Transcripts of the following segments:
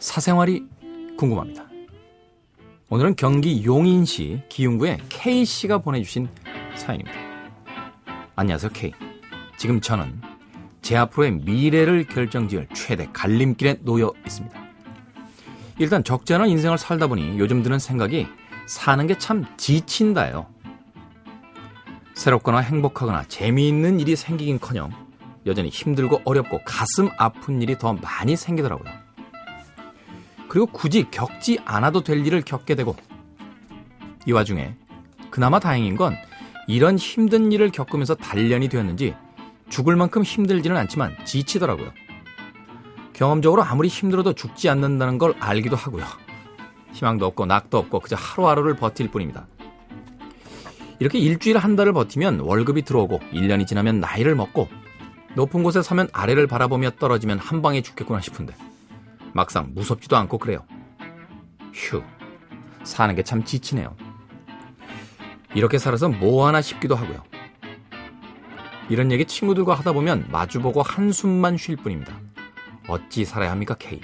사생활이 궁금합니다. 오늘은 경기 용인시 기흥구의 K씨가 보내주신 사연입니다. 안녕하세요, K. 지금 저는 제 앞으로의 미래를 결정지을 최대 갈림길에 놓여 있습니다. 일단 적지 않은 인생을 살다 보니 요즘 드는 생각이 사는 게 참 지친다요. 새롭거나 행복하거나 재미있는 일이 생기긴커녕 여전히 힘들고 어렵고 가슴 아픈 일이 더 많이 생기더라고요. 그리고 굳이 겪지 않아도 될 일을 겪게 되고 이 와중에 그나마 다행인 건 이런 힘든 일을 겪으면서 단련이 되었는지 죽을 만큼 힘들지는 않지만 지치더라고요. 경험적으로 아무리 힘들어도 죽지 않는다는 걸 알기도 하고요. 희망도 없고 낙도 없고 그저 하루하루를 버틸 뿐입니다. 이렇게 일주일 한 달을 버티면 월급이 들어오고 1년이 지나면 나이를 먹고 높은 곳에 서면 아래를 바라보며 떨어지면 한 방에 죽겠구나 싶은데 막상 무섭지도 않고 그래요. 휴, 사는 게 참 지치네요. 이렇게 살아서 뭐 하나 싶기도 하고요. 이런 얘기 친구들과 하다 보면 마주보고 한숨만 쉴 뿐입니다. 어찌 살아야 합니까, K?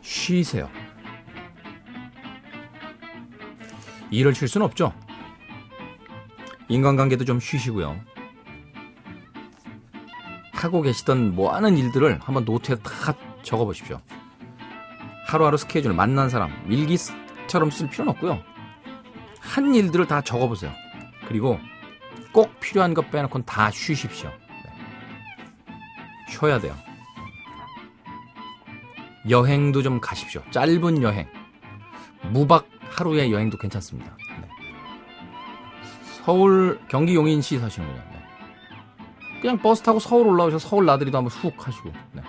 쉬세요. 일을 쉴 수는 없죠. 인간관계도 좀 쉬시고요. 하고 계시던 뭐 하는 일들을 한번 노트에 다 적어 보십시오. 하루하루 스케줄, 만난 사람, 일기처럼 쓸 필요는 없고요. 한 일들을 다 적어 보세요. 그리고 꼭 필요한 것 빼놓고는 다 쉬십시오. 네. 쉬어야 돼요. 여행도 좀 가십시오. 짧은 여행. 무박 하루의 여행도 괜찮습니다. 네. 서울 경기 용인시 사시는군요. 네. 그냥 버스 타고 서울 올라오셔서 서울 나들이도 한번 훅 하시고 네.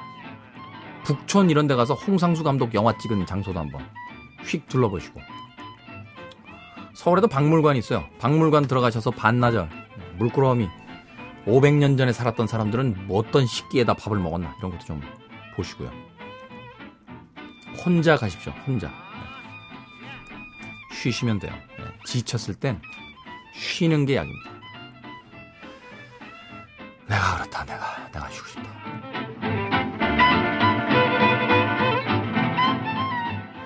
북촌 이런 데 가서 홍상수 감독 영화 찍은 장소도 한번 휙 둘러보시고 서울에도 박물관이 있어요. 박물관 들어가셔서 반나절 물끄러미 500년 전에 살았던 사람들은 뭐 어떤 식기에다 밥을 먹었나 이런 것도 좀 보시고요. 혼자 가십시오. 혼자. 쉬시면 돼요. 네, 지쳤을 땐 쉬는 게 약입니다. 그렇다. 내가 내가 쉬고 싶다.